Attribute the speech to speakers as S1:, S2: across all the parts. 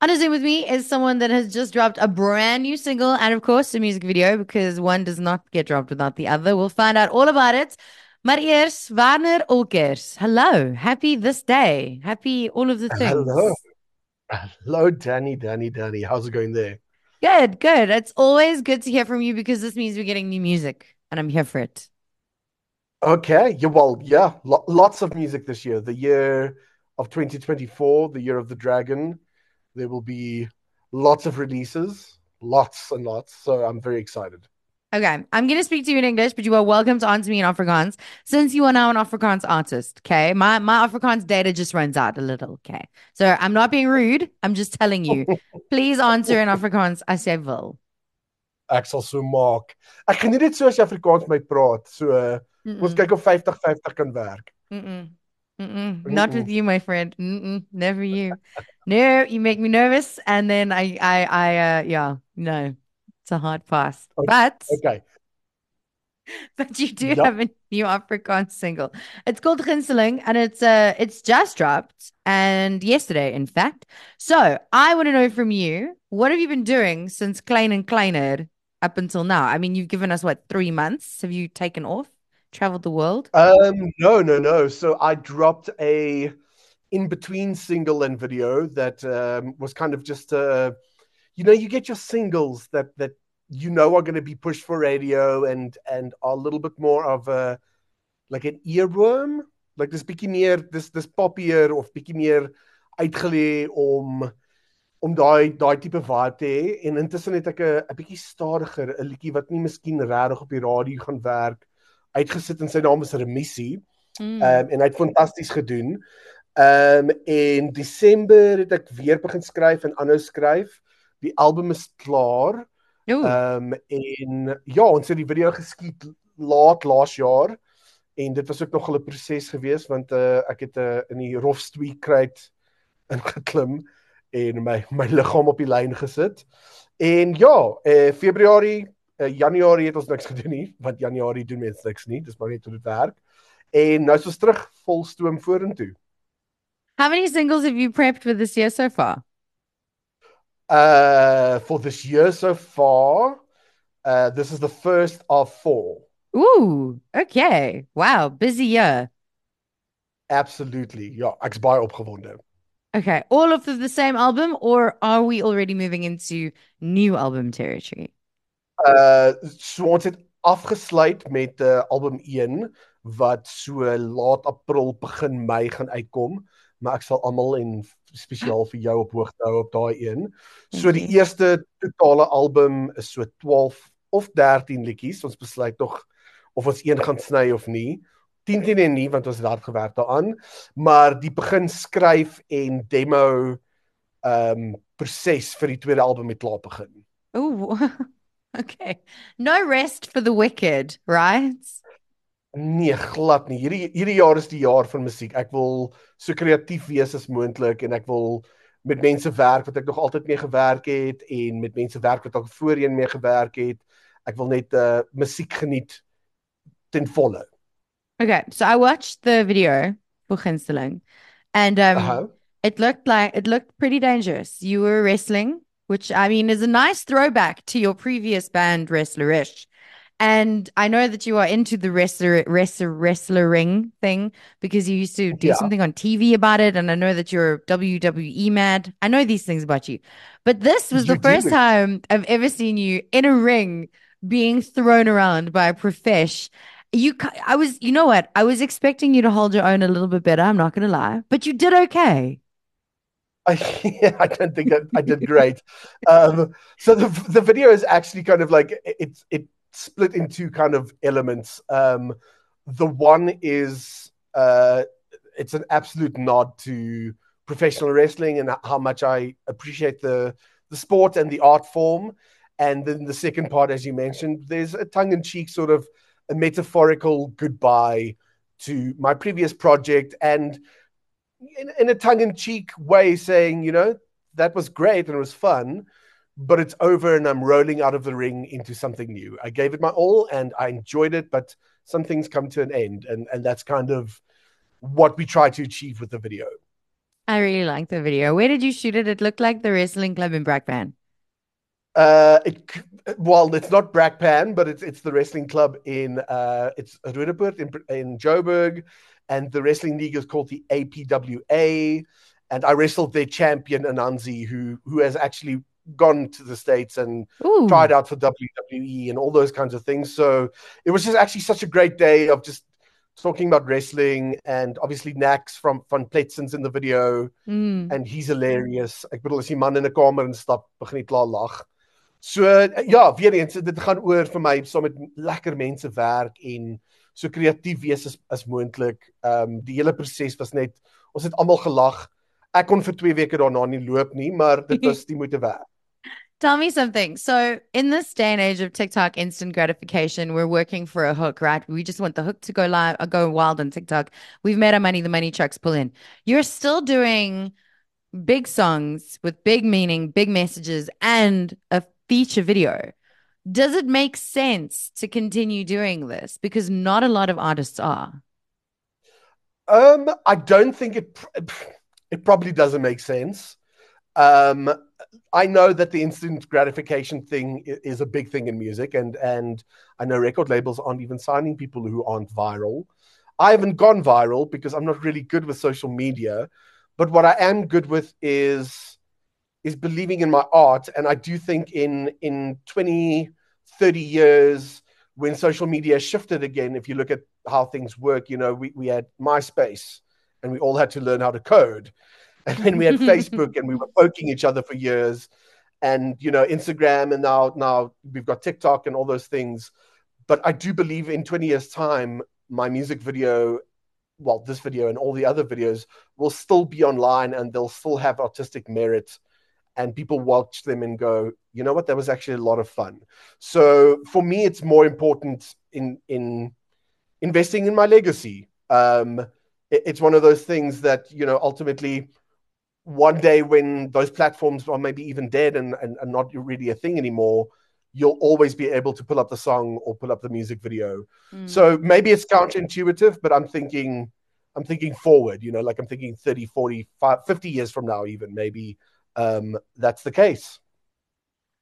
S1: On a Zoom with me is someone that has just dropped a brand new single and, of course, a music video because one does not get dropped without the other. We'll find out all about it. Maar eers, Werner Olckers. Hello. Happy this day. Happy all of the things.
S2: Hello. Hello, Danny, Danny, Danny. How's it going there?
S1: Good, good. It's always good to hear from you because this means we're getting new music and I'm here for it.
S2: Okay. Yeah, well, yeah, lo- lots of music this year. The year of 2024, the year of the dragon. There will be lots of releases, lots and lots. So I'm very excited.
S1: Okay, I'm going to speak to you in English, but you are welcome to answer me in Afrikaans since you are now an Afrikaans artist. Okay, my my Afrikaans data just runs out a little. Okay, so I'm not being rude. I'm just telling you. Please answer in Afrikaans as jy wil.
S2: Ek sal so maak. Ek geniet dit so as Afrikaans my praat. So uh, ons kyk of 50-50 kan werk.
S1: Mm -mm. Mm-mm. Not with you, my friend. Mm-mm. Never you. no, you make me nervous, and then I, I, I, uh, yeah, no, it's a hard pass.
S2: Okay.
S1: But
S2: Okay.
S1: but you do
S2: Yep.
S1: have a new Afrikaans single. It's called Gunsteling, and it's uh, it's just dropped, and yesterday, in fact. So I want to know from you, what have you been doing since Klein and Kleiner up until now? I mean, you've given us what three months? Have you taken off, traveled the world?
S2: Um, no, no, no. So I dropped a in between single and video that um, was kind of just uh, you know, you get your singles that that you know are going to be pushed for radio and and are a little bit more of a like an earworm. Like dis bietjie meer dis dis poppier of bietjie meer uitgelê om om daai daai tipe vibe te hê en intussen het ek 'n 'n bietjie stadiger 'n liedjie wat nie miskien regtig op die radio gaan werk uitgesit en sy naam is Remissie.
S1: Mm.
S2: Um, en hy het fantasties gedoen. Ehm um, en Desember het ek weer begin skryf en aanhou skryf. Die album is klaar. Ehm um, en ja, ons het die video geskiet laat laas jaar en dit was ook nog 'n proses geweest want uh, ek het uh, in die rofstwee kruit ingeklim en my my liggaam op die lyn gesit. En ja, eh Februarie, eh, Januarie het ons niks gedoen nie, want Januarie doen mense niks nie, dis maar net hoe dit werk. En nou is ons terug vol stoom vorentoe.
S1: How many singles have you prepped for this year so far?
S2: Uh for this year so far, uh this is the first of four.
S1: Ooh, okay. Wow, busy year.
S2: Absolutely. Ja, ek's baie opgewonde.
S1: Okay, all of the same album, or are we already moving into new album territory?
S2: Uh so ons het afgesluit met uh, album 1 wat so laat April begin Mei gaan uitkom, maar ek sal almal en spesiaal vir jou op hoogte hou op daai een. So die eerste totale album is so 12 of 13 liedjies. Ons besluit nog of ons een gaan sny of nie. 10 10 en nie want ons het hard gewerk daaraan, maar die begin skryf en demo ehm um, proses vir die tweede album het klaar begin.
S1: Ooh, okay. No rest for the wicked, right?
S2: Nee, glad nie. Hierdie hierdie jaar is die jaar van musiek. Ek wil so kreatief wees as moontlik en ek wil met mense werk wat ek nog altyd mee gewerk het en met mense werk wat ek voorheen mee gewerk het. Ek wil net uh musiek geniet ten volle.
S1: Okay, so I watched the video for Ginsteling, and um,
S2: Uh-huh.
S1: it looked like it looked pretty dangerous. You were wrestling, which I mean is a nice throwback to your previous band, Wrestlerish. And I know that you are into the wrestler, wrestler, wrestlering thing because you used to do
S2: Yeah.
S1: something on TV about it. And I know that you're WWE mad. I know these things about you. But this was
S2: You
S1: the first
S2: do.
S1: time I've ever seen you in a ring being thrown around by a profesh. You, I was, you know what? I was expecting you to hold your own a little bit better. I'm not going to lie, but you did okay.
S2: I, I don't think I, I did great. Um, so the the video is actually kind of like it's it split into kind of elements. Um, the one is uh, it's an absolute nod to professional wrestling and how much I appreciate the the sport and the art form. And then the second part, as you mentioned, there's a tongue in cheek sort of a metaphorical goodbye to my previous project and in, in a tongue-in-cheek way saying you know that was great and it was fun but it's over and i'm rolling out of the ring into something new i gave it my all and i enjoyed it but some things come to an end and and that's kind of what we try to achieve with the video
S1: I really like the video. Where did you shoot it? It looked like the wrestling club in Brakpan.
S2: Uh, it well, it's not Brakpan, but it's it's the wrestling club in uh, it's Roodepoort in in Joburg, and the wrestling league is called the APWA. And I wrestled their champion Ananzi, who who has actually gone to the states and Ooh. tried out for WWE and all those kinds of things. So it was just actually such a great day of just talking about wrestling and obviously Nax from van Pletsens in the video mm. and he's hilarious. Ek bedoel as die man in 'n kamer instap, begin hy klaar lag. So ja, weer eens dit gaan oor vir my saam met lekker mense werk en so kreatief wees as, as moontlik. Ehm um, die hele proses was net ons het almal gelag. Ek kon vir 2 weke daarna nie loop nie, maar dit was die moeite werd.
S1: Tell me something. So, in this day and age of TikTok instant gratification, we're working for a hook, right? We just want the hook to go live, uh, go wild on TikTok. We've made our money, the money trucks pull in. You're still doing big songs with big meaning, big messages, and a feature video. Does it make sense to continue doing this? Because not a lot of artists are.
S2: Um, I don't think it. It probably doesn't make sense. Um, I know that the instant gratification thing is a big thing in music, and and I know record labels aren't even signing people who aren't viral. I haven't gone viral because I'm not really good with social media, but what I am good with is is believing in my art, and I do think in in 20, 30 years when social media shifted again, if you look at how things work, you know, we, we had MySpace and we all had to learn how to code and then we had Facebook and we were poking each other for years. And you know Instagram and now now we've got TikTok and all those things. But I do believe in 20 years time my music video well this video and all the other videos will still be online and they'll still have artistic merit. And people watch them and go you know what? That was actually a lot of fun. So for me it's more important in in investing in my legacy. Um it, it's one of those things that you know ultimately one day when those platforms are maybe even dead and, and, and, not really a thing anymore, you'll always be able to pull up the song or pull up the music video. Mm. So maybe it's counterintuitive, but I'm thinking I'm thinking forward, you know, like I'm thinking 30, 40, 50 years from now, even maybe um, that's the case.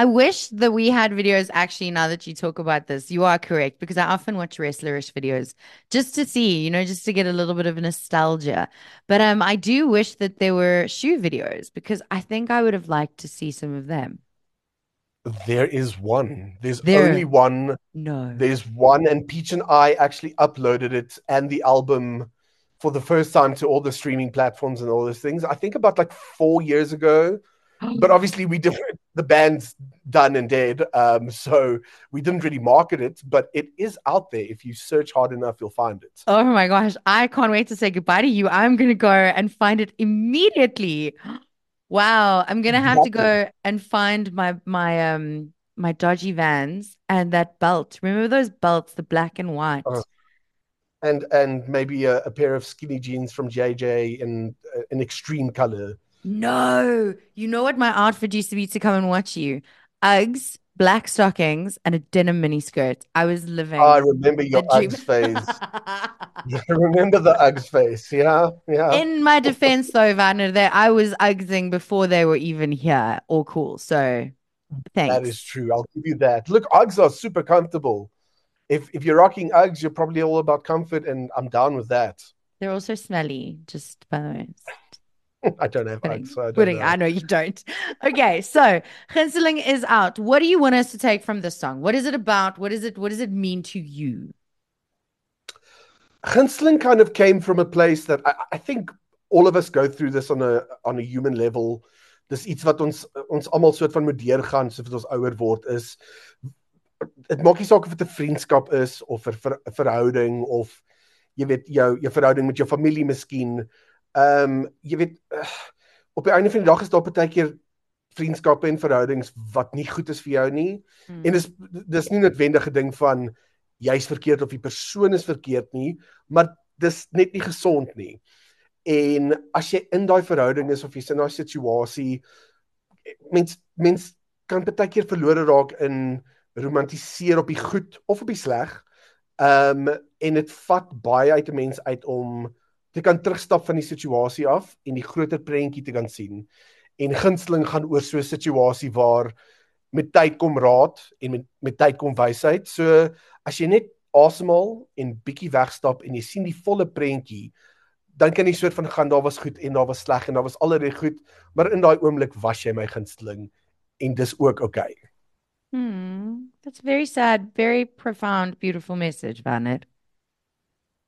S1: I wish that we had videos actually now that you talk about this. You are correct because I often watch wrestlerish videos just to see, you know, just to get a little bit of nostalgia. But um I do wish that there were shoe videos because I think I would have liked to see some of them.
S2: There is one. There's there, only one.
S1: No.
S2: There's one and Peach and I actually uploaded it and the album for the first time to all the streaming platforms and all those things. I think about like 4 years ago but obviously we did the band's done and dead um, so we didn't really market it but it is out there. If you search hard enough you'll find it.
S1: Oh my gosh i can't wait to say goodbye to you. I'm gonna go and find it immediately. Wow i'm gonna have to go and find my my um my dodgy vans and that belt. Remember those belts the black and white? Oh.
S2: and and maybe a, a, pair of skinny jeans from jj in uh, an extreme color
S1: no, you know what my outfit used to be to come and watch you? Uggs, black stockings, and a denim mini skirt. I was living.
S2: Oh, I remember your Uggs face. I remember the Uggs face. Yeah, yeah.
S1: In my defense, though, Vanna, that I was Uggsing before they were even here or cool. So, thanks.
S2: That is true. I'll give you that. Look, Uggs are super comfortable. If if you're rocking Uggs, you're probably all about comfort, and I'm down with that.
S1: They're also smelly, just by the way.
S2: I don't have Pudding. so I,
S1: Pudding. Know. I know you don't. Okay, so Gunsteling is out. What do you want us to take from this song? What is it about? What is it? What does it mean to you?
S2: Gunsteling kind of came from a place that I, I, think all of us go through this on a on a human level. Dis iets wat ons ons almal soort van moet deurgaan soos ons ouer word is. Dit maak nie saak of dit 'n vriendskap is of 'n ver, verhouding of jy weet jou jou verhouding met jou familie miskien Ehm um, jy weet uh, op die einde van die dag is daar baie keer vriendskappe en verhoudings wat nie goed is vir jou nie. Hmm. En dis dis nie noodwendig 'n ding van jy's verkeerd of die persoon is verkeerd nie, maar dis net nie gesond nie. En as jy in daai verhouding is of jy's in daai situasie mens mens kan baie keer verlore raak in romantiseer op die goed of op die sleg. Ehm um, en dit vat baie uit 'n mens uit om te kan terugstap van die situasie af en die groter prentjie te kan sien. En gunsteling gaan oor so 'n situasie waar met tyd kom raad en met met tyd kom wysheid. So as jy net asemhaal en bietjie wegstap en jy sien die volle prentjie, dan kan jy soort van gaan daar was goed en daar was sleg en daar was allerlei goed, maar in daai oomblik was jy my gunsteling en dis ook okay.
S1: Hmm, that's very sad, very profound, beautiful message, Vanet.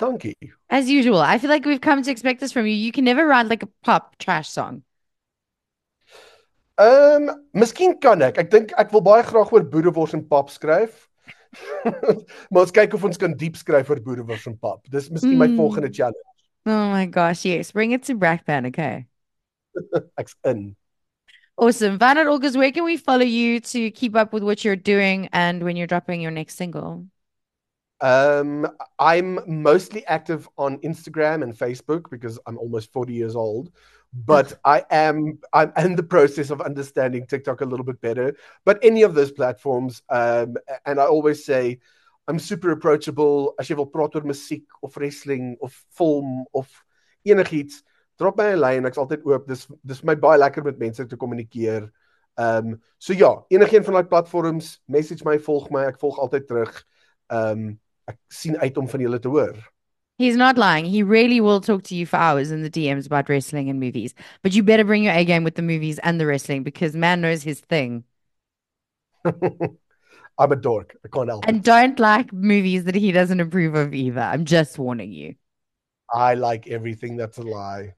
S2: Dankie.
S1: As usual, I feel like we've come to expect this from you. You can never write like a pop trash song.
S2: Ehm, um, miskien kan ek. Ek dink ek wil baie graag oor boerewors en pap skryf. maar ons kyk of ons kan diep skryf oor boerewors en pap. Dis miskien my mm. volgende challenge.
S1: Oh my gosh, yes. Bring it to Brakpan, okay?
S2: Ek's in.
S1: Awesome. Van at August, where can we follow you to keep up with what you're doing and when you're dropping your next single?
S2: Um, I'm mostly active on Instagram and Facebook because I'm almost 40 years old. But I am I'm in the process of understanding TikTok a little bit better. But any of those platforms, um, and I always say I'm super approachable as jy wil praat oor musiek of wrestling of film of enigiets, drop my 'n lyn, ek's altyd oop. Dis dis my baie lekker met mense te kommunikeer. Ehm um, so ja, enigiets van daai platforms, message my, volg my, ek volg altyd terug. Ehm um, ek sien uit om van julle te hoor.
S1: He's not lying. He really will talk to you for hours in the DMs about wrestling and movies. But you better bring your A game with the movies and the wrestling because man knows his thing.
S2: I'm a dork. I can't help
S1: and
S2: it.
S1: don't like movies that he doesn't approve of either. I'm just warning you.
S2: I like everything that's a lie.